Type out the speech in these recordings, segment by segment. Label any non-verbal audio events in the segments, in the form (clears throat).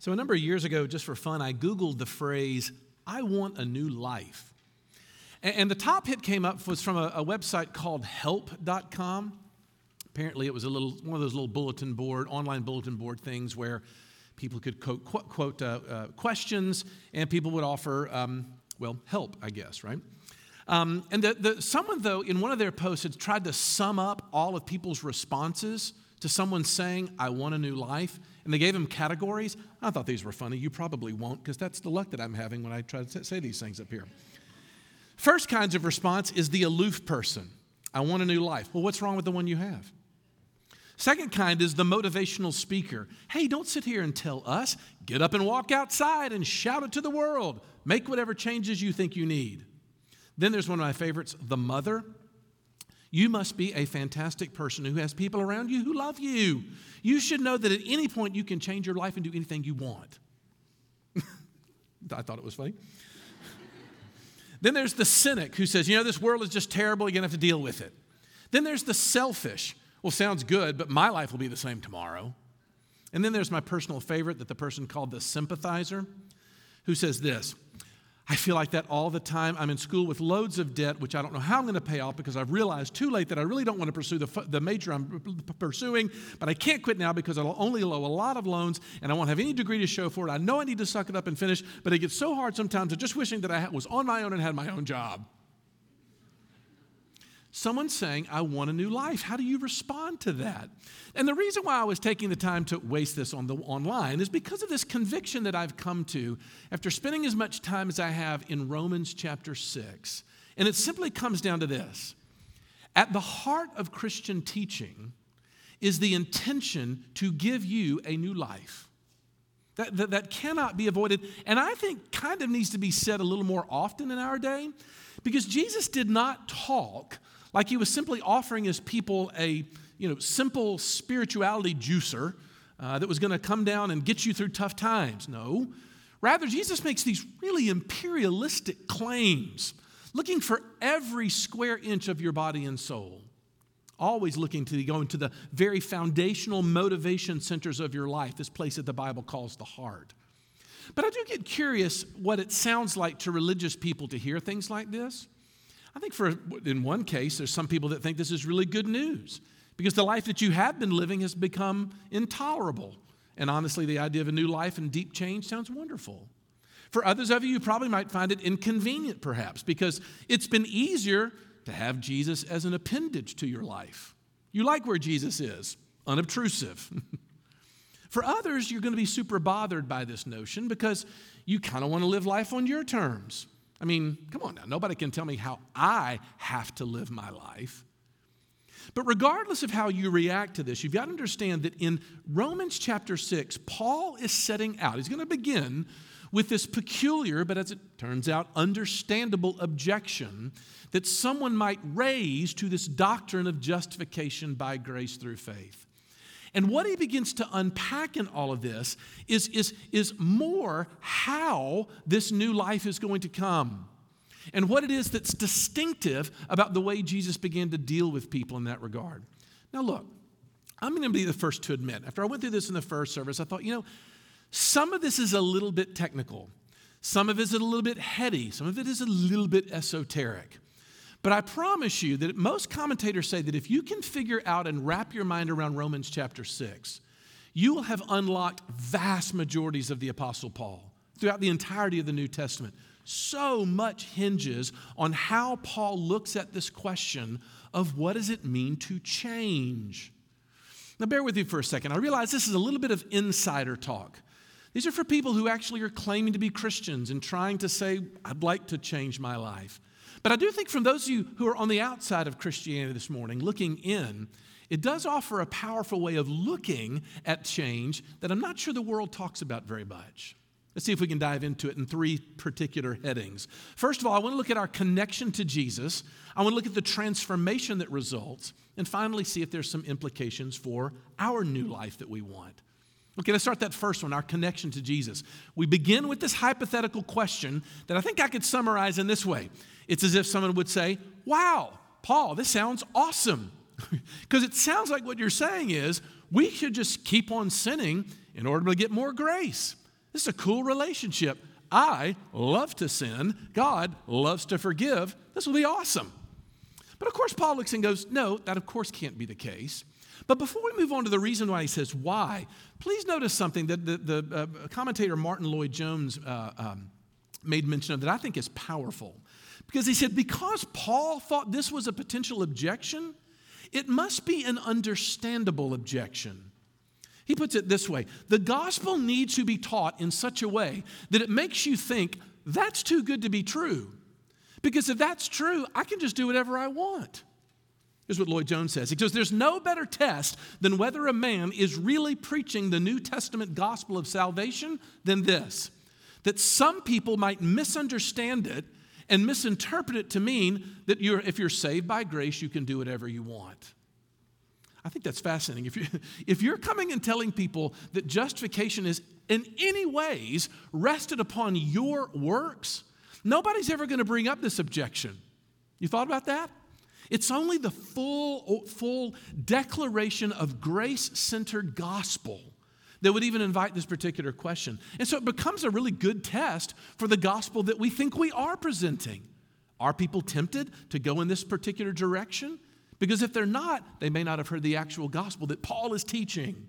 So, a number of years ago, just for fun, I Googled the phrase, I want a new life. And, the top hit came up was from a, website called help.com. Apparently, it was a little, one of those little bulletin board, online bulletin board things where people could quote, quote, quote uh, uh, questions and people would offer, um, well, help, I guess, right? Um, and the, the, someone, though, in one of their posts had tried to sum up all of people's responses to someone saying, I want a new life, and they gave them categories. I thought these were funny. You probably won't, because that's the luck that I'm having when I try to say these things up here. First kinds of response is the aloof person. I want a new life. Well, what's wrong with the one you have? Second kind is the motivational speaker. Hey, don't sit here and tell us. Get up and walk outside and shout it to the world. Make whatever changes you think you need. Then there's one of my favorites, the mother. You must be a fantastic person who has people around you who love you. You should know that at any point you can change your life and do anything you want. (laughs) I thought it was funny. (laughs) then there's the cynic who says, you know, this world is just terrible, you're gonna have to deal with it. Then there's the selfish. Well, sounds good, but my life will be the same tomorrow. And then there's my personal favorite that the person called the sympathizer, who says this I feel like that all the time. I'm in school with loads of debt, which I don't know how I'm going to pay off because I've realized too late that I really don't want to pursue the, the major I'm pursuing, but I can't quit now because I'll only owe a lot of loans and I won't have any degree to show for it. I know I need to suck it up and finish, but it gets so hard sometimes of just wishing that I was on my own and had my own job. Someone saying, I want a new life. How do you respond to that? And the reason why I was taking the time to waste this on the online is because of this conviction that I've come to after spending as much time as I have in Romans chapter 6. And it simply comes down to this At the heart of Christian teaching is the intention to give you a new life. That, that, that cannot be avoided. And I think kind of needs to be said a little more often in our day because Jesus did not talk like he was simply offering his people a you know, simple spirituality juicer uh, that was going to come down and get you through tough times. No. Rather, Jesus makes these really imperialistic claims, looking for every square inch of your body and soul. Always looking to go into the very foundational motivation centers of your life, this place that the Bible calls the heart. But I do get curious what it sounds like to religious people to hear things like this. I think for in one case, there's some people that think this is really good news because the life that you have been living has become intolerable. And honestly, the idea of a new life and deep change sounds wonderful. For others of you, you probably might find it inconvenient, perhaps, because it's been easier to have Jesus as an appendage to your life. You like where Jesus is, unobtrusive. (laughs) For others, you're going to be super bothered by this notion because you kind of want to live life on your terms. I mean, come on now, nobody can tell me how I have to live my life. But regardless of how you react to this, you've got to understand that in Romans chapter 6, Paul is setting out, he's going to begin with this peculiar, but as it turns out, understandable objection that someone might raise to this doctrine of justification by grace through faith. And what he begins to unpack in all of this is, is, is more how this new life is going to come and what it is that's distinctive about the way Jesus began to deal with people in that regard. Now, look, I'm going to be the first to admit, after I went through this in the first service, I thought, you know, some of this is a little bit technical, some of it is a little bit heady, some of it is a little bit esoteric. But I promise you that most commentators say that if you can figure out and wrap your mind around Romans chapter 6, you will have unlocked vast majorities of the Apostle Paul throughout the entirety of the New Testament. So much hinges on how Paul looks at this question of what does it mean to change. Now, bear with me for a second. I realize this is a little bit of insider talk. These are for people who actually are claiming to be Christians and trying to say, I'd like to change my life. But I do think from those of you who are on the outside of Christianity this morning, looking in, it does offer a powerful way of looking at change that I'm not sure the world talks about very much. Let's see if we can dive into it in three particular headings. First of all, I want to look at our connection to Jesus. I want to look at the transformation that results. And finally, see if there's some implications for our new life that we want. Okay, let's start that first one our connection to Jesus. We begin with this hypothetical question that I think I could summarize in this way it's as if someone would say, Wow, Paul, this sounds awesome. (laughs) Because it sounds like what you're saying is we should just keep on sinning in order to get more grace. This is a cool relationship. I love to sin. God loves to forgive. This will be awesome. But of course, Paul looks and goes, No, that of course can't be the case. But before we move on to the reason why he says why, please notice something that the, the uh, commentator Martyn Lloyd-Jones uh, um, made mention of that I think is powerful. Because he said, because Paul thought this was a potential objection, it must be an understandable objection. He puts it this way the gospel needs to be taught in such a way that it makes you think that's too good to be true. Because if that's true, I can just do whatever I want. Here's what Lloyd-Jones says. He goes, There's no better test than whether a man is really preaching the New Testament gospel of salvation than this that some people might misunderstand it and misinterpret it to mean that you're, if you're saved by grace, you can do whatever you want. I think that's fascinating. If, you, (laughs) if you're coming and telling people that justification is in any ways rested upon your works, nobody's ever going to bring up this objection. You thought about that? It's only the full, full declaration of grace centered gospel that would even invite this particular question. And so it becomes a really good test for the gospel that we think we are presenting. Are people tempted to go in this particular direction? Because if they're not, they may not have heard the actual gospel that Paul is teaching.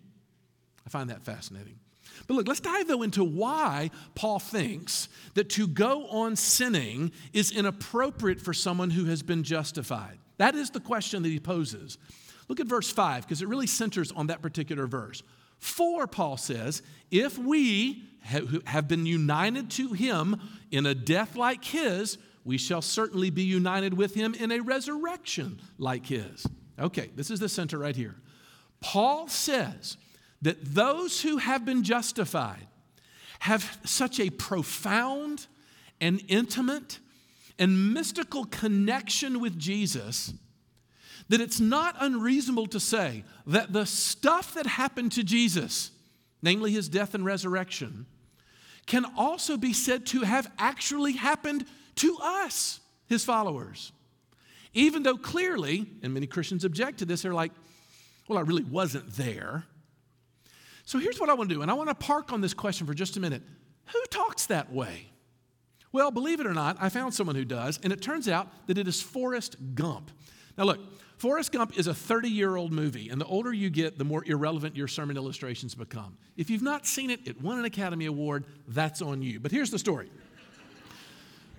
I find that fascinating. But look, let's dive though into why Paul thinks that to go on sinning is inappropriate for someone who has been justified. That is the question that he poses. Look at verse 5 because it really centers on that particular verse. For, Paul says, if we have been united to him in a death like his, we shall certainly be united with him in a resurrection like his. Okay, this is the center right here. Paul says that those who have been justified have such a profound and intimate and mystical connection with Jesus that it's not unreasonable to say that the stuff that happened to Jesus, namely his death and resurrection, can also be said to have actually happened to us, his followers. Even though clearly, and many Christians object to this, they're like, well, I really wasn't there. So here's what I want to do, and I want to park on this question for just a minute. Who talks that way? Well, believe it or not, I found someone who does, and it turns out that it is Forrest Gump. Now, look, Forrest Gump is a 30 year old movie, and the older you get, the more irrelevant your sermon illustrations become. If you've not seen it, it won an Academy Award, that's on you. But here's the story.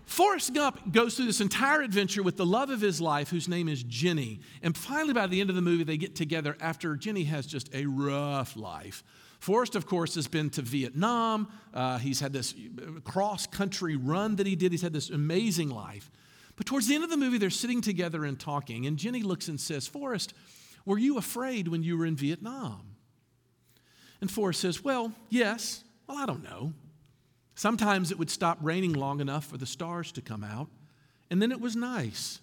Forrest Gump goes through this entire adventure with the love of his life, whose name is Jenny. And finally, by the end of the movie, they get together after Jenny has just a rough life. Forrest, of course, has been to Vietnam. Uh, he's had this cross country run that he did. He's had this amazing life. But towards the end of the movie, they're sitting together and talking, and Jenny looks and says, Forrest, were you afraid when you were in Vietnam? And Forrest says, Well, yes. Well, I don't know. Sometimes it would stop raining long enough for the stars to come out, and then it was nice.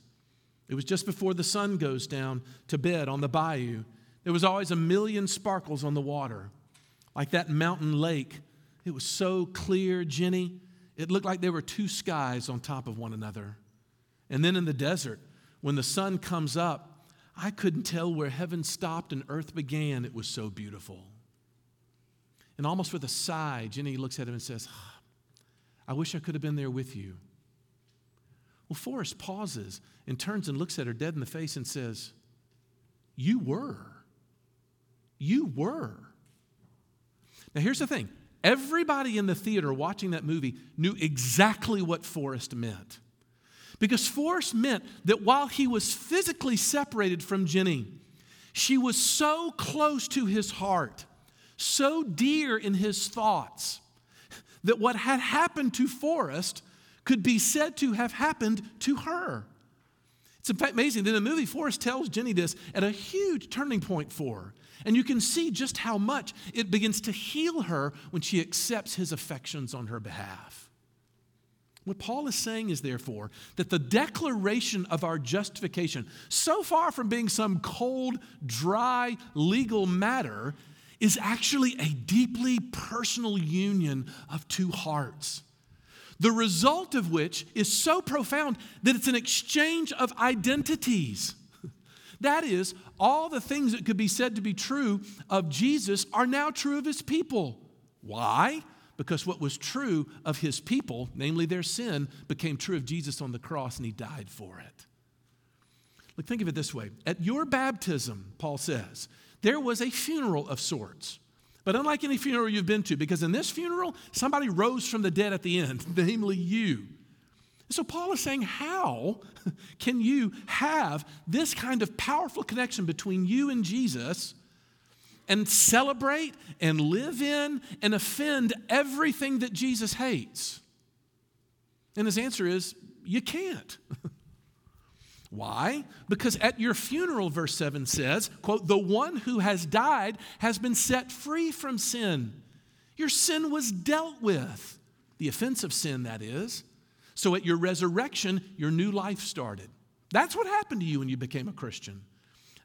It was just before the sun goes down to bed on the bayou. There was always a million sparkles on the water, like that mountain lake. It was so clear, Jenny, it looked like there were two skies on top of one another. And then in the desert, when the sun comes up, I couldn't tell where heaven stopped and earth began. It was so beautiful. And almost with a sigh, Jenny looks at him and says, ah, I wish I could have been there with you. Well, Forrest pauses and turns and looks at her dead in the face and says, You were. You were. Now, here's the thing everybody in the theater watching that movie knew exactly what Forrest meant. Because Forrest meant that while he was physically separated from Jenny, she was so close to his heart, so dear in his thoughts, that what had happened to Forrest could be said to have happened to her. It's amazing. In the movie, Forrest tells Jenny this at a huge turning point for her. And you can see just how much it begins to heal her when she accepts his affections on her behalf. What Paul is saying is, therefore, that the declaration of our justification, so far from being some cold, dry legal matter, is actually a deeply personal union of two hearts. The result of which is so profound that it's an exchange of identities. That is, all the things that could be said to be true of Jesus are now true of his people. Why? because what was true of his people, namely their sin, became true of Jesus on the cross and he died for it. Look, think of it this way. At your baptism, Paul says, there was a funeral of sorts. But unlike any funeral you've been to, because in this funeral, somebody rose from the dead at the end, (laughs) namely you. So Paul is saying, how (laughs) can you have this kind of powerful connection between you and Jesus and celebrate and live in and offend everything that Jesus hates? And his answer is, you can't. (laughs) Why? Because at your funeral, verse 7 says, quote, the one who has died has been set free from sin. Your sin was dealt with. The offense of sin, that is. So at your resurrection, your new life started. That's what happened to you when you became a Christian.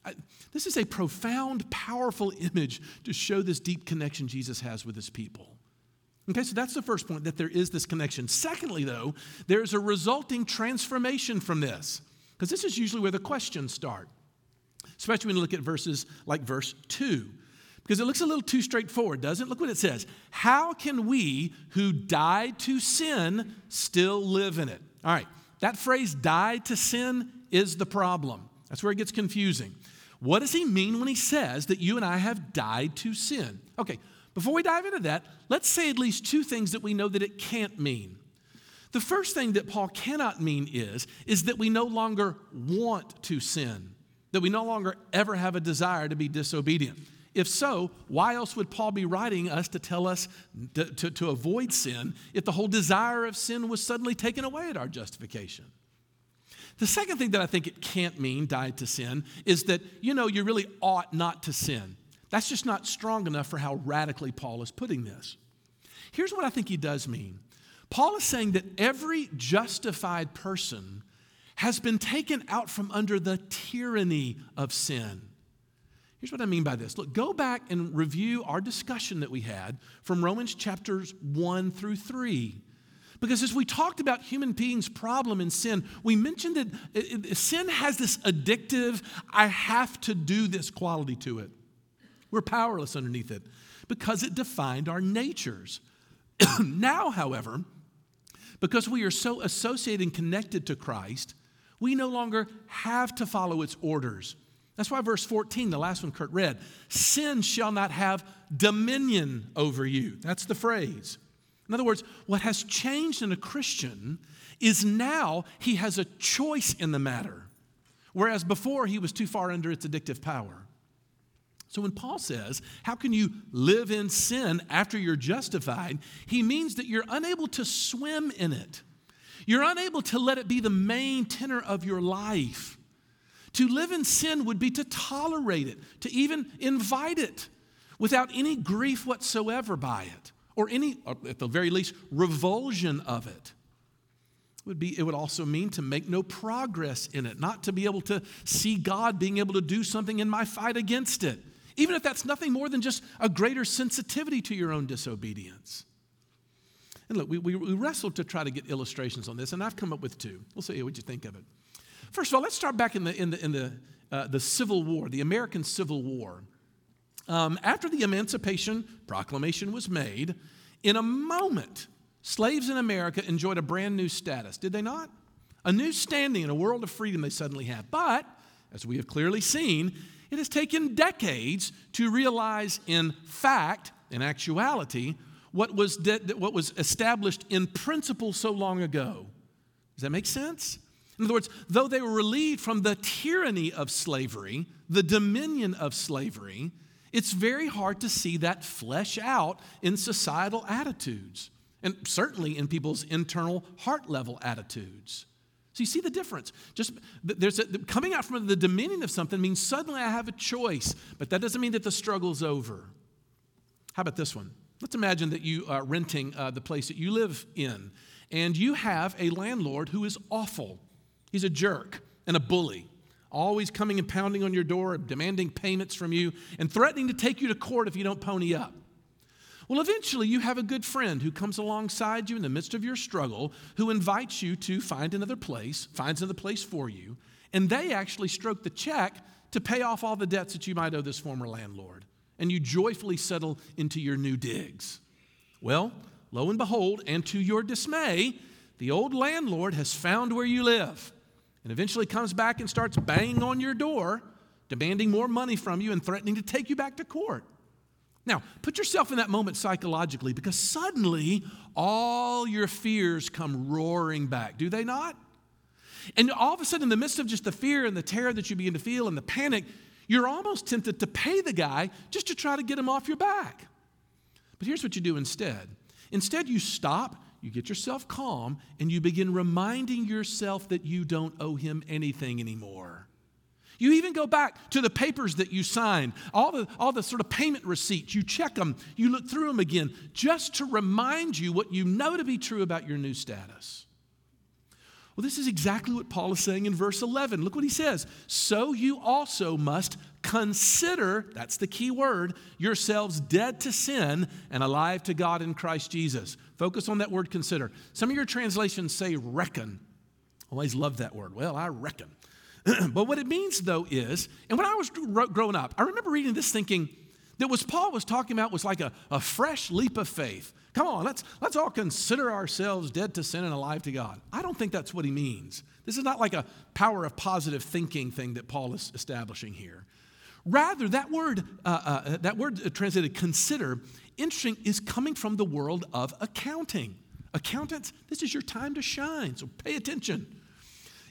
I, this is a profound, powerful image to show this deep connection Jesus has with his people. Okay, so that's the first point that there is this connection. Secondly, though, there's a resulting transformation from this. Because this is usually where the questions start, especially when you look at verses like verse 2. Because it looks a little too straightforward, doesn't it? Look what it says. How can we who died to sin still live in it? All right, that phrase, died to sin, is the problem. That's where it gets confusing. What does he mean when he says that you and I have died to sin? Okay, before we dive into that, let's say at least two things that we know that it can't mean. The first thing that Paul cannot mean is, is that we no longer want to sin, that we no longer ever have a desire to be disobedient. If so, why else would Paul be writing us to tell us to, to, to, avoid sin if the whole desire of sin was suddenly taken away at our justification? The second thing that I think it can't mean, died to sin, is that, you know, you really ought not to sin. That's just not strong enough for how radically Paul is putting this. Here's what I think he does mean Paul is saying that every justified person has been taken out from under the tyranny of sin. Here's what I mean by this. Look, go back and review our discussion that we had from Romans chapters 1 through 3. Because as we talked about human beings' problem in sin, we mentioned that sin has this addictive, I have to do this quality to it. We're powerless underneath it because it defined our natures. (clears throat) now, however, because we are so associated and connected to Christ, we no longer have to follow its orders. That's why verse 14, the last one Kurt read, sin shall not have dominion over you. That's the phrase. In other words, what has changed in a Christian is now he has a choice in the matter, whereas before he was too far under its addictive power. So when Paul says, How can you live in sin after you're justified? he means that you're unable to swim in it. You're unable to let it be the main tenor of your life. To live in sin would be to tolerate it, to even invite it without any grief whatsoever by it, or any, or at the very least, revulsion of it. It would, be, it would also mean to make no progress in it, not to be able to see God being able to do something in my fight against it even if that's nothing more than just a greater sensitivity to your own disobedience. And look, we, we, we wrestled to try to get illustrations on this, and I've come up with two. We'll see what you think of it. First of all, let's start back in the, in the, in the, uh, the Civil War, the American Civil War. Um, after the Emancipation Proclamation was made, in a moment, slaves in America enjoyed a brand new status, did they not? A new standing in a world of freedom they suddenly have. But, as we have clearly seen, it has taken decades to realize, in fact, in actuality, what was, de- what was established in principle so long ago. Does that make sense? In other words, though they were relieved from the tyranny of slavery, the dominion of slavery, it's very hard to see that flesh out in societal attitudes and certainly in people's internal heart level attitudes. So you see the difference. Just there's a, coming out from the dominion of something means suddenly I have a choice, but that doesn't mean that the struggle's over. How about this one? Let's imagine that you are renting uh, the place that you live in, and you have a landlord who is awful. He's a jerk and a bully, always coming and pounding on your door, demanding payments from you, and threatening to take you to court if you don't pony up. Well, eventually, you have a good friend who comes alongside you in the midst of your struggle, who invites you to find another place, finds another place for you, and they actually stroke the check to pay off all the debts that you might owe this former landlord. And you joyfully settle into your new digs. Well, lo and behold, and to your dismay, the old landlord has found where you live and eventually comes back and starts banging on your door, demanding more money from you and threatening to take you back to court. Now, put yourself in that moment psychologically because suddenly all your fears come roaring back, do they not? And all of a sudden, in the midst of just the fear and the terror that you begin to feel and the panic, you're almost tempted to pay the guy just to try to get him off your back. But here's what you do instead instead, you stop, you get yourself calm, and you begin reminding yourself that you don't owe him anything anymore. You even go back to the papers that you signed, all the, all the sort of payment receipts. You check them, you look through them again, just to remind you what you know to be true about your new status. Well, this is exactly what Paul is saying in verse 11. Look what he says. So you also must consider, that's the key word, yourselves dead to sin and alive to God in Christ Jesus. Focus on that word consider. Some of your translations say reckon. Always love that word. Well, I reckon. (clears throat) but what it means, though, is, and when I was growing up, I remember reading this thinking that what Paul was talking about was like a, a fresh leap of faith. Come on, let's, let's all consider ourselves dead to sin and alive to God. I don't think that's what he means. This is not like a power of positive thinking thing that Paul is establishing here. Rather, that word, uh, uh, that word translated consider, interesting, is coming from the world of accounting. Accountants, this is your time to shine, so pay attention.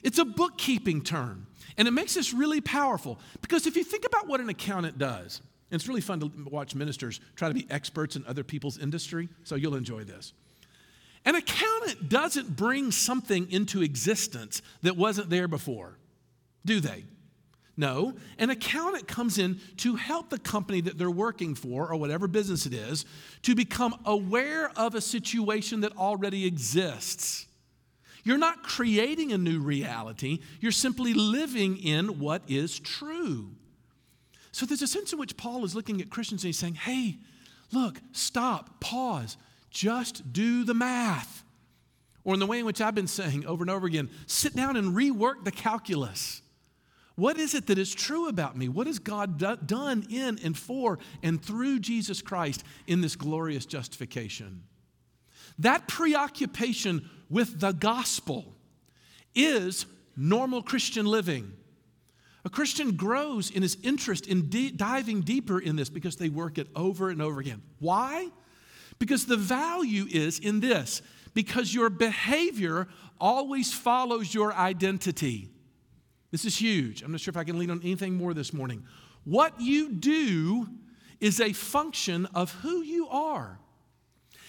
It's a bookkeeping term, and it makes this really powerful because if you think about what an accountant does, and it's really fun to watch ministers try to be experts in other people's industry, so you'll enjoy this. An accountant doesn't bring something into existence that wasn't there before, do they? No, an accountant comes in to help the company that they're working for, or whatever business it is, to become aware of a situation that already exists. You're not creating a new reality, you're simply living in what is true. So there's a sense in which Paul is looking at Christians and he's saying, hey, look, stop, pause, just do the math. Or in the way in which I've been saying over and over again, sit down and rework the calculus. What is it that is true about me? What has God do- done in and for and through Jesus Christ in this glorious justification? That preoccupation with the gospel is normal Christian living. A Christian grows in his interest in de- diving deeper in this because they work it over and over again. Why? Because the value is in this because your behavior always follows your identity. This is huge. I'm not sure if I can lean on anything more this morning. What you do is a function of who you are.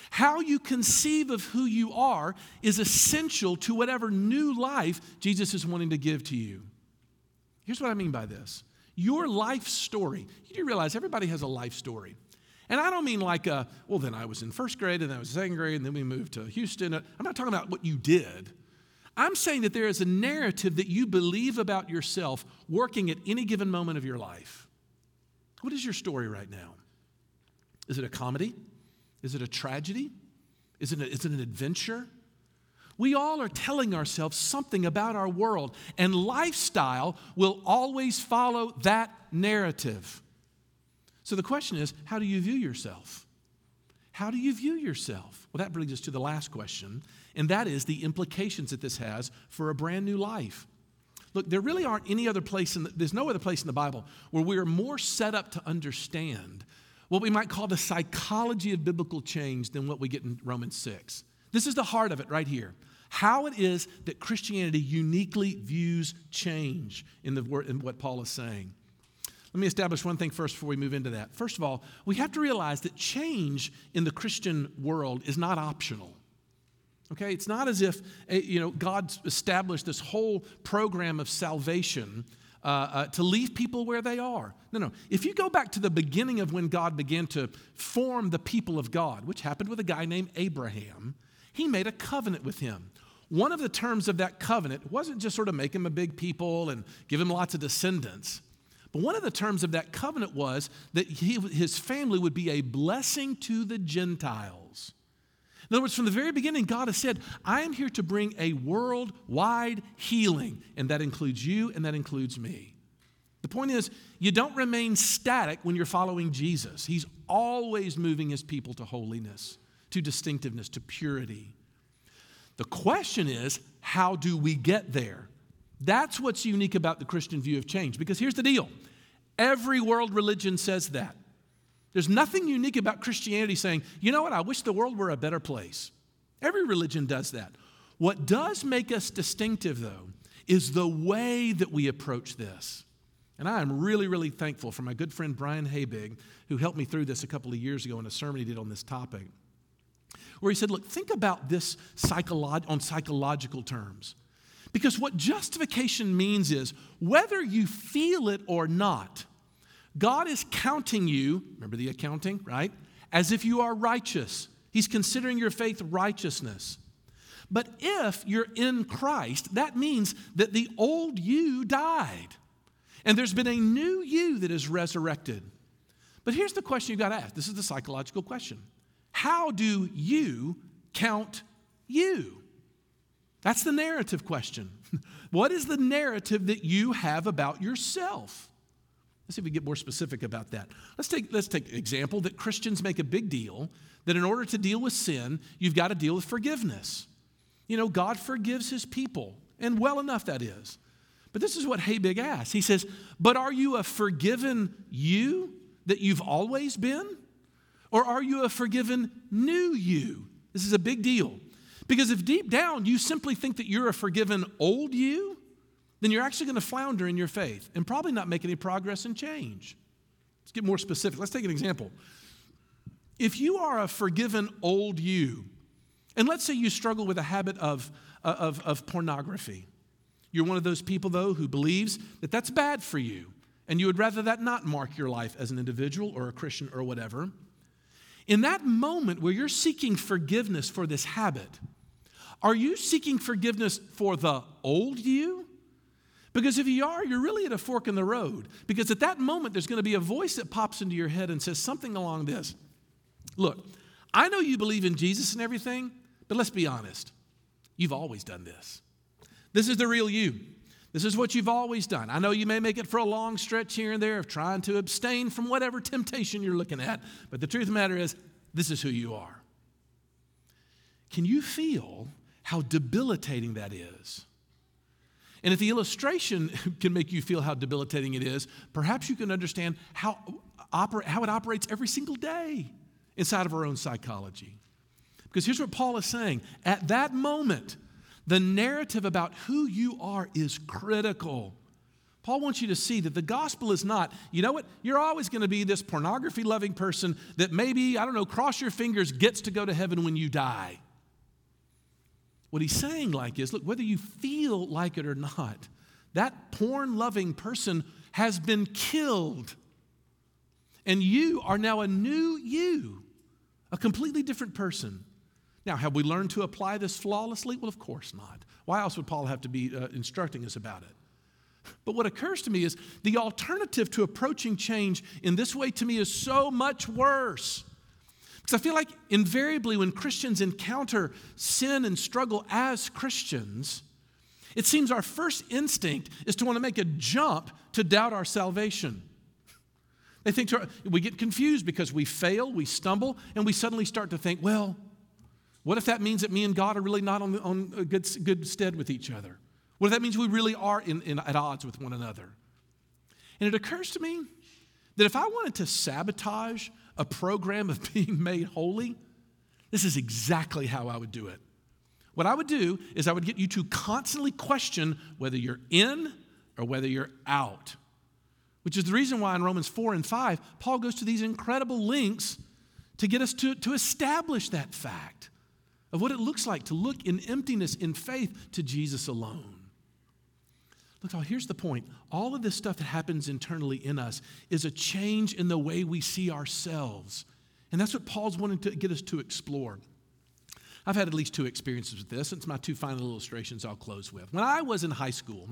How you conceive of who you are is essential to whatever new life Jesus is wanting to give to you. Here's what I mean by this your life story. You do realize everybody has a life story. And I don't mean like, a, well, then I was in first grade and then I was second grade and then we moved to Houston. Uh, I'm not talking about what you did. I'm saying that there is a narrative that you believe about yourself working at any given moment of your life. What is your story right now? Is it a comedy? Is it a tragedy? Is it, a, is it an adventure? We all are telling ourselves something about our world, and lifestyle will always follow that narrative. So the question is how do you view yourself? How do you view yourself? Well, that brings us to the last question, and that is the implications that this has for a brand new life. Look, there really aren't any other place, in the, there's no other place in the Bible where we are more set up to understand what we might call the psychology of biblical change than what we get in Romans 6. This is the heart of it right here. How it is that Christianity uniquely views change in, the, in what Paul is saying. Let me establish one thing first before we move into that. First of all, we have to realize that change in the Christian world is not optional. Okay, it's not as if eh, you know God established this whole program of salvation uh, uh, to leave people where they are. No, no. If you go back to the beginning of when God began to form the people of God, which happened with a guy named Abraham, he made a covenant with him. One of the terms of that covenant wasn't just sort of make him a big people and give him lots of descendants. But one of the terms of that covenant was that he, his family would be a blessing to the Gentiles. In other words, from the very beginning, God has said, I am here to bring a worldwide healing, and that includes you and that includes me. The point is, you don't remain static when you're following Jesus. He's always moving his people to holiness to distinctiveness, to purity. The question is, how do we get there? That's what's unique about the Christian view of change. Because here's the deal every world religion says that. There's nothing unique about Christianity saying, you know what, I wish the world were a better place. Every religion does that. What does make us distinctive, though, is the way that we approach this. And I am really, really thankful for my good friend Brian Habig, who helped me through this a couple of years ago in a sermon he did on this topic, where he said, Look, think about this psycholo- on psychological terms. Because what justification means is whether you feel it or not, God is counting you, remember the accounting, right? As if you are righteous. He's considering your faith righteousness. But if you're in Christ, that means that the old you died. And there's been a new you that is resurrected. But here's the question you've got to ask this is the psychological question How do you count you? That's the narrative question. (laughs) what is the narrative that you have about yourself? Let's see if we get more specific about that. Let's take, let's take an example that Christians make a big deal that in order to deal with sin, you've got to deal with forgiveness. You know, God forgives his people, and well enough that is. But this is what Habig asks. He says, But are you a forgiven you that you've always been? Or are you a forgiven new you? This is a big deal. Because if deep down you simply think that you're a forgiven old you, then you're actually going to flounder in your faith and probably not make any progress and change. Let's get more specific. Let's take an example. If you are a forgiven old you, and let's say you struggle with a habit of, uh, of, of pornography, you're one of those people, though, who believes that that's bad for you, and you would rather that not mark your life as an individual or a Christian or whatever. In that moment where you're seeking forgiveness for this habit, are you seeking forgiveness for the old you? Because if you are, you're really at a fork in the road. Because at that moment, there's going to be a voice that pops into your head and says something along this Look, I know you believe in Jesus and everything, but let's be honest. You've always done this. This is the real you. This is what you've always done. I know you may make it for a long stretch here and there of trying to abstain from whatever temptation you're looking at, but the truth of the matter is, this is who you are. Can you feel how debilitating that is? And if the illustration (laughs) can make you feel how debilitating it is, perhaps you can understand how, how it operates every single day inside of our own psychology. Because here's what Paul is saying at that moment, the narrative about who you are is critical. Paul wants you to see that the gospel is not, you know what, you're always going to be this pornography loving person that maybe, I don't know, cross your fingers, gets to go to heaven when you die. What he's saying, like, is look, whether you feel like it or not, that porn loving person has been killed. And you are now a new you, a completely different person. Now, have we learned to apply this flawlessly? Well, of course not. Why else would Paul have to be uh, instructing us about it? But what occurs to me is the alternative to approaching change in this way to me is so much worse. Because I feel like invariably when Christians encounter sin and struggle as Christians, it seems our first instinct is to want to make a jump to doubt our salvation. They think we get confused because we fail, we stumble, and we suddenly start to think, well, what if that means that me and God are really not on, on a good, good stead with each other? What if that means we really are in, in, at odds with one another? And it occurs to me that if I wanted to sabotage a program of (laughs) being made holy, this is exactly how I would do it. What I would do is I would get you to constantly question whether you're in or whether you're out, which is the reason why in Romans 4 and 5, Paul goes to these incredible links to get us to, to establish that fact of what it looks like to look in emptiness in faith to Jesus alone. Look, here's the point. All of this stuff that happens internally in us is a change in the way we see ourselves. And that's what Paul's wanting to get us to explore. I've had at least two experiences with this. It's my two final illustrations I'll close with. When I was in high school,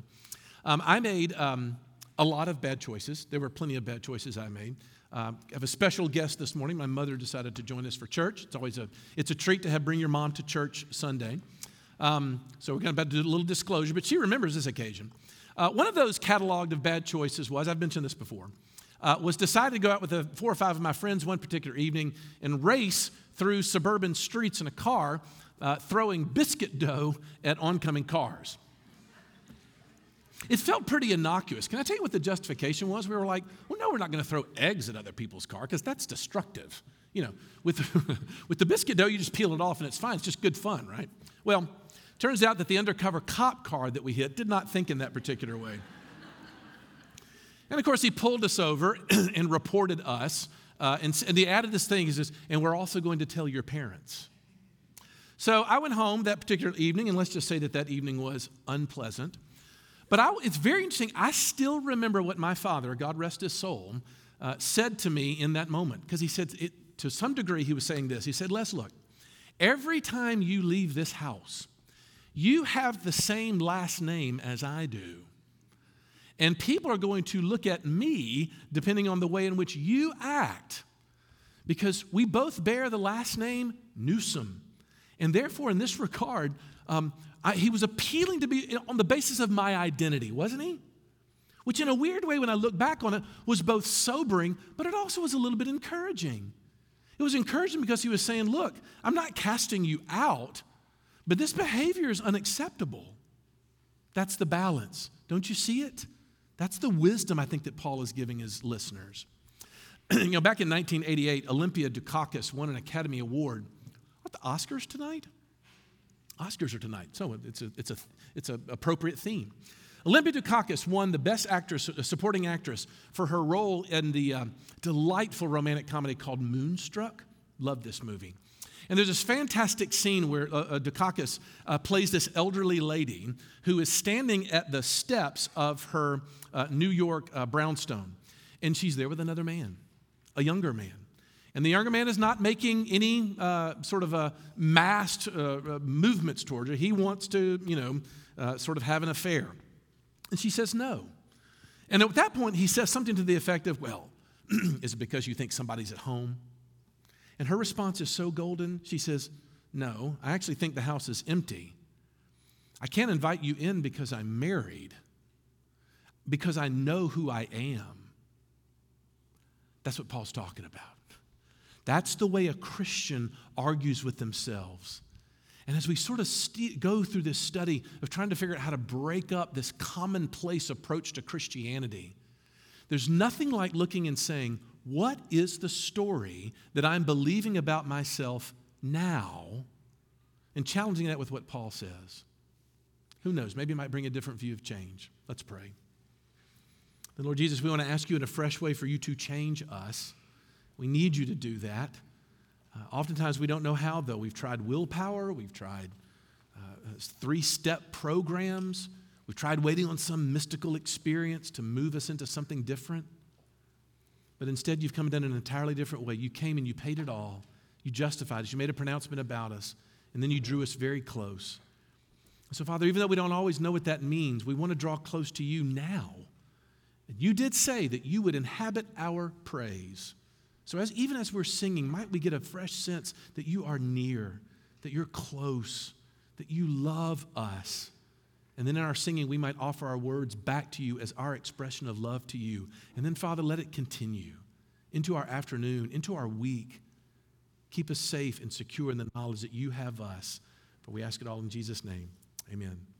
um, I made um, a lot of bad choices. There were plenty of bad choices I made. Uh, I have a special guest this morning. My mother decided to join us for church. It's always a, it's a treat to have bring your mom to church Sunday. Um, so we're going to do a little disclosure, but she remembers this occasion. Uh, one of those cataloged of bad choices was, I've mentioned this before, uh, was decided to go out with a, four or five of my friends one particular evening and race through suburban streets in a car, uh, throwing biscuit dough at oncoming cars. It felt pretty innocuous. Can I tell you what the justification was? We were like, well, no, we're not going to throw eggs at other people's car because that's destructive. You know, with, (laughs) with the biscuit dough, you just peel it off and it's fine. It's just good fun, right? Well, turns out that the undercover cop car that we hit did not think in that particular way. and of course, he pulled us over (clears throat) and reported us. Uh, and, and he added this thing, he says, and we're also going to tell your parents. So I went home that particular evening, and let's just say that that evening was unpleasant. But I, it's very interesting. I still remember what my father, God rest his soul, uh, said to me in that moment. Because he said, it, to some degree, he was saying this. He said, Les, look, every time you leave this house, you have the same last name as I do. And people are going to look at me depending on the way in which you act. Because we both bear the last name Newsom. And therefore, in this regard, um, I, he was appealing to me on the basis of my identity, wasn't he? Which, in a weird way, when I look back on it, was both sobering, but it also was a little bit encouraging. It was encouraging because he was saying, Look, I'm not casting you out, but this behavior is unacceptable. That's the balance. Don't you see it? That's the wisdom I think that Paul is giving his listeners. (clears throat) you know, back in 1988, Olympia Dukakis won an Academy Award. What the Oscars tonight? Oscars are tonight, so it's a, it's a, it's an appropriate theme. Olympia Dukakis won the Best Actress, uh, Supporting Actress, for her role in the uh, delightful romantic comedy called Moonstruck. Love this movie. And there's this fantastic scene where uh, uh, Dukakis uh, plays this elderly lady who is standing at the steps of her uh, New York brownstone. And she's there with another man, a younger man. And the younger man is not making any uh, sort of a massed uh, uh, movements towards her. He wants to, you know, uh, sort of have an affair. And she says no. And at that point, he says something to the effect of, Well, (clears throat) is it because you think somebody's at home? And her response is so golden. She says, No, I actually think the house is empty. I can't invite you in because I'm married, because I know who I am. That's what Paul's talking about. That's the way a Christian argues with themselves. And as we sort of st- go through this study of trying to figure out how to break up this commonplace approach to Christianity, there's nothing like looking and saying, What is the story that I'm believing about myself now? And challenging that with what Paul says. Who knows? Maybe it might bring a different view of change. Let's pray. Then, Lord Jesus, we want to ask you in a fresh way for you to change us. We need you to do that. Uh, oftentimes we don't know how, though. We've tried willpower, we've tried uh, three step programs, we've tried waiting on some mystical experience to move us into something different. But instead, you've come in an entirely different way. You came and you paid it all. You justified us. You made a pronouncement about us. And then you drew us very close. So, Father, even though we don't always know what that means, we want to draw close to you now. And you did say that you would inhabit our praise. So, as, even as we're singing, might we get a fresh sense that you are near, that you're close, that you love us. And then in our singing, we might offer our words back to you as our expression of love to you. And then, Father, let it continue into our afternoon, into our week. Keep us safe and secure in the knowledge that you have us. For we ask it all in Jesus' name. Amen.